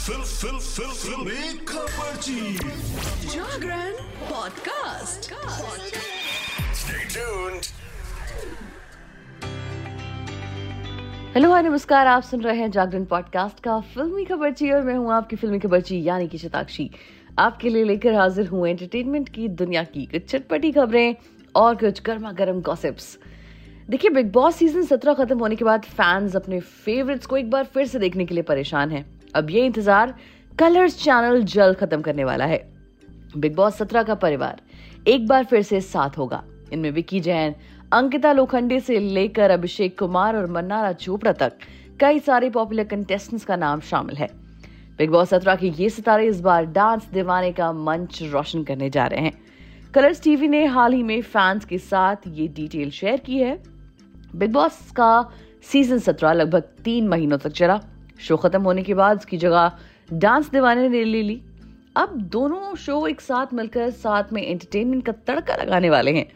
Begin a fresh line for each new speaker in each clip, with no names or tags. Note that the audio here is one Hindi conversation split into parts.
फिल फिल फिल फिल। खबरची
Jagran podcast.
Stay tuned.
Hello hi नमस्कार। आप सुन रहे हैं जागरण पॉडकास्ट का फिल्मी खबरची और मैं हूँ आपकी फिल्मी खबरची यानी कि शताक्षी। आपके लिए लेकर हाजिर हूँ एंटरटेनमेंट की दुनिया की कुछ चटपटी खबरें और कुछ गर्मा गर्म गॉसिप्स देखिए बिग बॉस सीज़न सत्रह खत्म होने के बाद फैंस अपने फेवरेट्स को एक बार फिर से देखने के लिए परेशान हैं। अब ये इंतज़ार कलर्स चैनल जल्द खत्म करने वाला है। बिग बॉस सत्रह का परिवार एक बार फिर से साथ होगा। इनमें विकी जैन, अंकिता लोखंडे से लेकर अभिषेक कुमार और मन्नारा चोपड़ा तक कई सारे पॉपुलर कंटेस्टेंट्स का नाम शामिल है। बिग बॉस सत्रह के ये सितारे इस बार डांस दीवाने का मंच रोशन करने जा रहे हैं। कलर्स टीवी ने हाल ही में फैंस के साथ ये डिटेल शेयर की है। बिग बॉस का सीज़न सत्रह लगभग तीन महीनों तक चला। शो खत्म होने के बाद उसकी जगह डांस दीवाने ने ले ली। अब दोनों शो एक साथ मिलकर साथ में एंटरटेनमेंट का तड़का लगाने वाले हैं।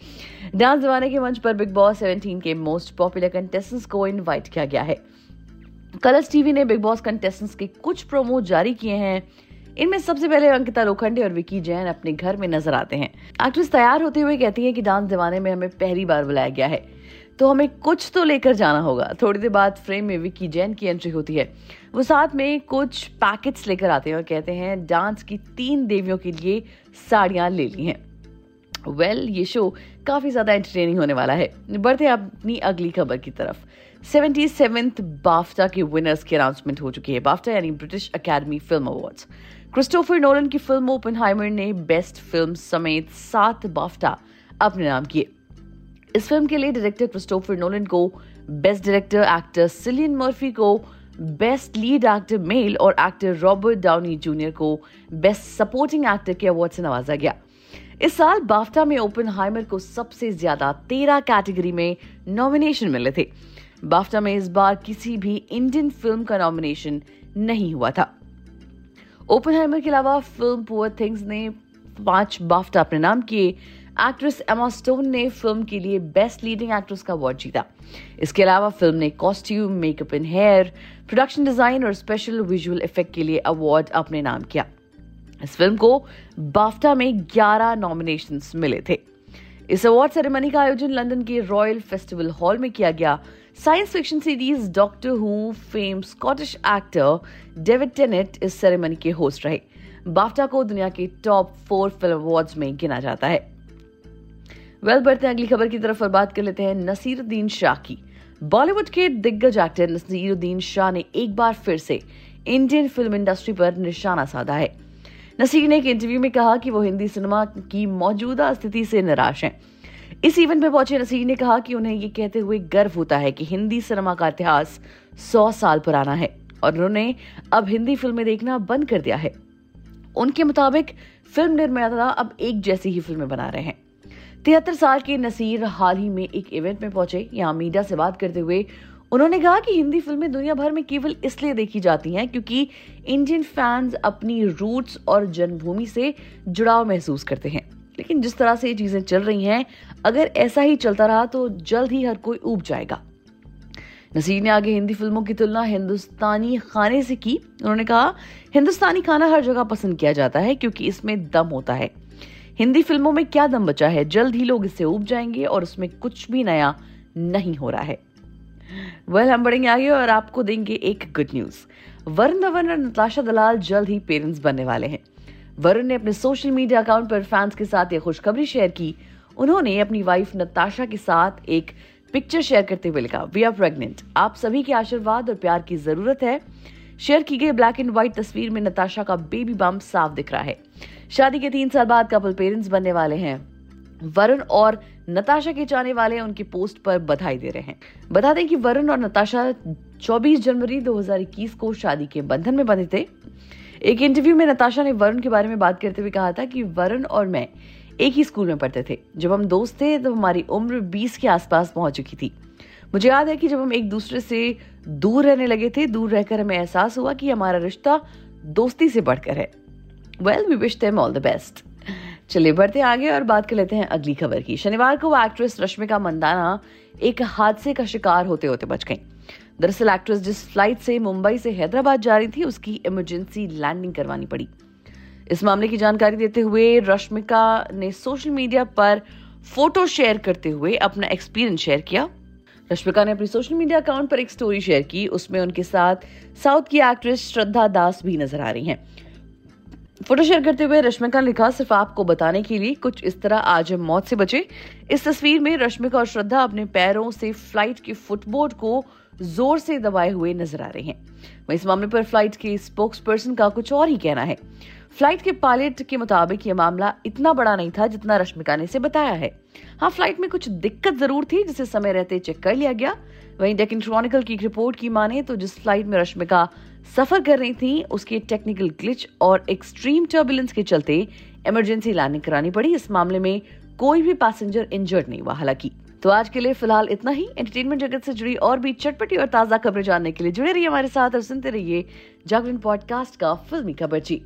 डांस दीवाने के मंच पर बिग बॉस 17 के मोस्ट पॉपुलर कंटेस्टेंट्स को इनवाइट किया गया है। कलर्स टीवी ने बिग बॉस कंटेस्टेंट्स के कुछ प्रोमो जारी किए हैं। इनमें सबसे पहले अंकिता लोखंडे और विकी जैन अपने घर में नज़र आते हैं। एक्ट्रेस तैयार होते हुए कहती है कि डांस दीवाने में हमें पहली बार बुलाया गया है। तो हमें कुछ तो लेकर जाना होगा। थोड़ी देर बाद फ्रेम में विक्की जैन की एंट्री होती है। वो साथ में कुछ पैकेट्स लेकर आते हैं और कहते हैं डांस की तीन देवियों के लिए साड़ियाँ ले ली हैं। वेल well, ये शो काफ़ी ज़्यादा एंटरटेनिंग होने वाला है। बढ़ते हैं अपनी अगली खबर की तरफ़। सेवेंटी सेवेंथ बाफ्टा के विनर्स की अनाउंसमेंट हो चुकी है। बाफ्टा यानी British Academy film awards Christopher Nolan की फ़िल्म ओपनहाइमर ने बेस्ट फ़िल्म समेत सात बाफ्टा अपने नाम किए। इस फ़िल्म के लिए डायरेक्टर क्रिस्टोफर नोलन को best director actor Cillian Murphy को बेस्ट लीड एक्टर मेल और एक्टर रॉबर्ट डाउनी जूनियर को बेस्ट सपोर्टिंग एक्टर के अवार्ड से नवाजा गया। इस साल बाफ्टा में ओपन हाइमर को सबसे ज़्यादा तेरह कैटेगरी में नॉमिनेशन मिले थे। बाफ्टा में इस बार किसी भी इंडियन फ़िल्म का नॉमिनेशन नहीं हुआ था। ओपन हाइमर के अलावा फ़िल्म पुअर थिंग्स ने पाँच बाफ्टा अपने नाम किए। एक्ट्रेस एमा स्टोन ने फ़िल्म के लिए बेस्ट लीडिंग एक्ट्रेस का अवार्ड जीता। इसके अलावा फ़िल्म ने costume, makeup and hair production design और स्पेशल विजुअल इफ़ेक्ट के लिए अवार्ड अपने नाम किया। इस फ़िल्म को बाफ्टा में 11 नॉमिनेशन मिले थे। इस अवार्ड सेरेमनी का आयोजन लंदन के रॉयल फेस्टिवल हॉल में किया गया। Science fiction series Doctor Who fame Scottish actor David Tennant इस सेरेमनी के होस्ट रहे। बाफ्टा को दुनिया के टॉप फोर फ़िल्म अवार्ड्स में गिना जाता है। वेल, बढ़ते हैं अगली खबर की तरफ़ और बात कर लेते हैं नसीरुद्दीन शाह की। बॉलीवुड के दिग्गज एक्टर नसीरुद्दीन शाह ने एक बार फिर से इंडियन फ़िल्म इंडस्ट्री पर निशाना साधा है। नसीर ने एक इंटरव्यू में कहा कि वो हिंदी सिनेमा की मौजूदा स्थिति से निराश हैं। इस इवेंट में पहुँचे नसीर ने कहा कि उन्हें ये कहते हुए गर्व होता है कि हिंदी सिनेमा का इतिहास सौ साल पुराना है और उन्होंने अब हिंदी फ़िल्में देखना बंद कर दिया है। उनके मुताबिक, फ़िल्म निर्माता अब एक जैसी ही फ़िल्में बना रहे हैं। तिहत्तर साल के नसीर हाल ही में एक इवेंट में पहुँचे। यहाँ मीडिया से बात करते हुए उन्होंने कहा कि हिंदी फ़िल्में दुनिया भर में केवल इसलिए देखी जाती हैं क्योंकि इंडियन फैंस अपनी रूट्स और जन्मभूमि से जुड़ाव महसूस करते हैं। लेकिन जिस तरह से ये चीज़ें चल रही हैं, अगर ऐसा ही चलता रहा तो जल्द ही हर कोई ऊब जाएगा। नसीर ने आगे हिंदी फ़िल्मों की तुलना हिंदुस्तानी खाने से की। उन्होंने कहा, हिंदुस्तानी खाना हर जगह पसंद किया जाता है क्योंकि इसमें दम होता है। हिंदी फ़िल्मों में क्या दम बचा है? जल्द ही लोग इससे उब जाएँगे और उसमें कुछ भी नया नहीं हो रहा है। वेल well, हम बढ़ेंगे आगे और आपको देंगे एक गुड न्यूज़ वरुण धवन और नताशा दलाल जल्द ही पेरेंट्स बनने वाले हैं। वरुण ने अपने सोशल मीडिया अकाउंट पर फैंस के साथ ये खुशखबरी शेयर की। उन्होंने अपनी वाइफ नताशा के साथ एक पिक्चर शेयर करते हुए लिखा वी आर प्रेग्नेंट आप सभी के आशीर्वाद और प्यार की ज़रूरत है। शेयर की गई ब्लैक एंड व्हाइट तस्वीर में नताशा का बेबी बम साफ़ दिख रहा है। शादी के तीन साल बाद कपल पेरेंट्स बनने वाले हैं। वरुण और नताशा के चाहने वाले उनकी पोस्ट पर बधाई दे रहे हैं। बता दें कि वरुण और नताशा 24 जनवरी 2021 को शादी के बंधन में बंधे थे। एक इंटरव्यू में नताशा ने वरुण के बारे में बात करते हुए कहा था कि वरुण और मैं एक ही स्कूल में पढ़ते थे। जब हम दोस्त थे तो हमारी उम्र 20 के आसपास पहुँच चुकी थी। मुझे याद है कि जब हम एक दूसरे से दूर रहने लगे थे, दूर रहकर हमें एहसास हुआ कि हमारा रिश्ता दोस्ती से बढ़कर है। Well we wish them all the best चलिए, बढ़ते आगे और बात कर लेते हैं अगली खबर की। शनिवार को एक्ट्रेस रश्मिका मंदाना एक हादसे का शिकार होते होते बच गई। दरअसल एक्ट्रेस जिस फ़्लाइट से मुंबई से हैदराबाद जा रही थी, उसकी इमरजेंसी लैंडिंग करवानी पड़ी। इस मामले की जानकारी देते हुए रश्मिका ने सोशल मीडिया पर फ़ोटो शेयर करते हुए अपना एक्सपीरियंस शेयर किया। रश्मिका ने अपनी सोशल मीडिया अकाउंट पर एक स्टोरी शेयर की। उसमें उनके साथ साउथ की एक्ट्रेस श्रद्धा दास भी नज़र आ रही हैं। फ़ोटो शेयर करते हुए रश्मिका ने लिखा, सिर्फ़ आपको बताने के लिए कुछ इस तरह आज मौत से बचे। इस तस्वीर में रश्मिका और श्रद्धा अपने पैरों से फ़्लाइट के फुटबोर्ड को ज़ोर से दबाए हुए नज़र आ रहे हैं। इस मामले पर फ़्लाइट के स्पोक्स पर्सन का कुछ और ही कहना है। फ़्लाइट के पायलट के मुताबिक यह मामला इतना बड़ा नहीं था जितना रश्मिका ने इसे बताया है। हाँ फ़्लाइट में कुछ दिक्कत ज़रूर थी जिसे समय रहते चेक कर लिया गया। वहीं डेकिन क्रॉनिकल की रिपोर्ट की माने तो जिस फ़्लाइट में रश्मिका सफ़र कर रही थी, उसके टेक्निकल ग्लिच और एक्सट्रीम टर्बुलेंस के चलते इमरजेंसी लैंडिंग करानी पड़ी। इस मामले में कोई भी पैसेंजर इंजर्ड नहीं हुआ। हालाँकि तो आज के लिए फ़िलहाल इतना ही। एंटरटेनमेंट जगत से जुड़ी और भी चटपटी और ताज़ा खबरें जानने के लिए जुड़े रहिए हमारे साथ और सुनते रहिए जागरण पॉडकास्ट का फिल्मी खबर जी।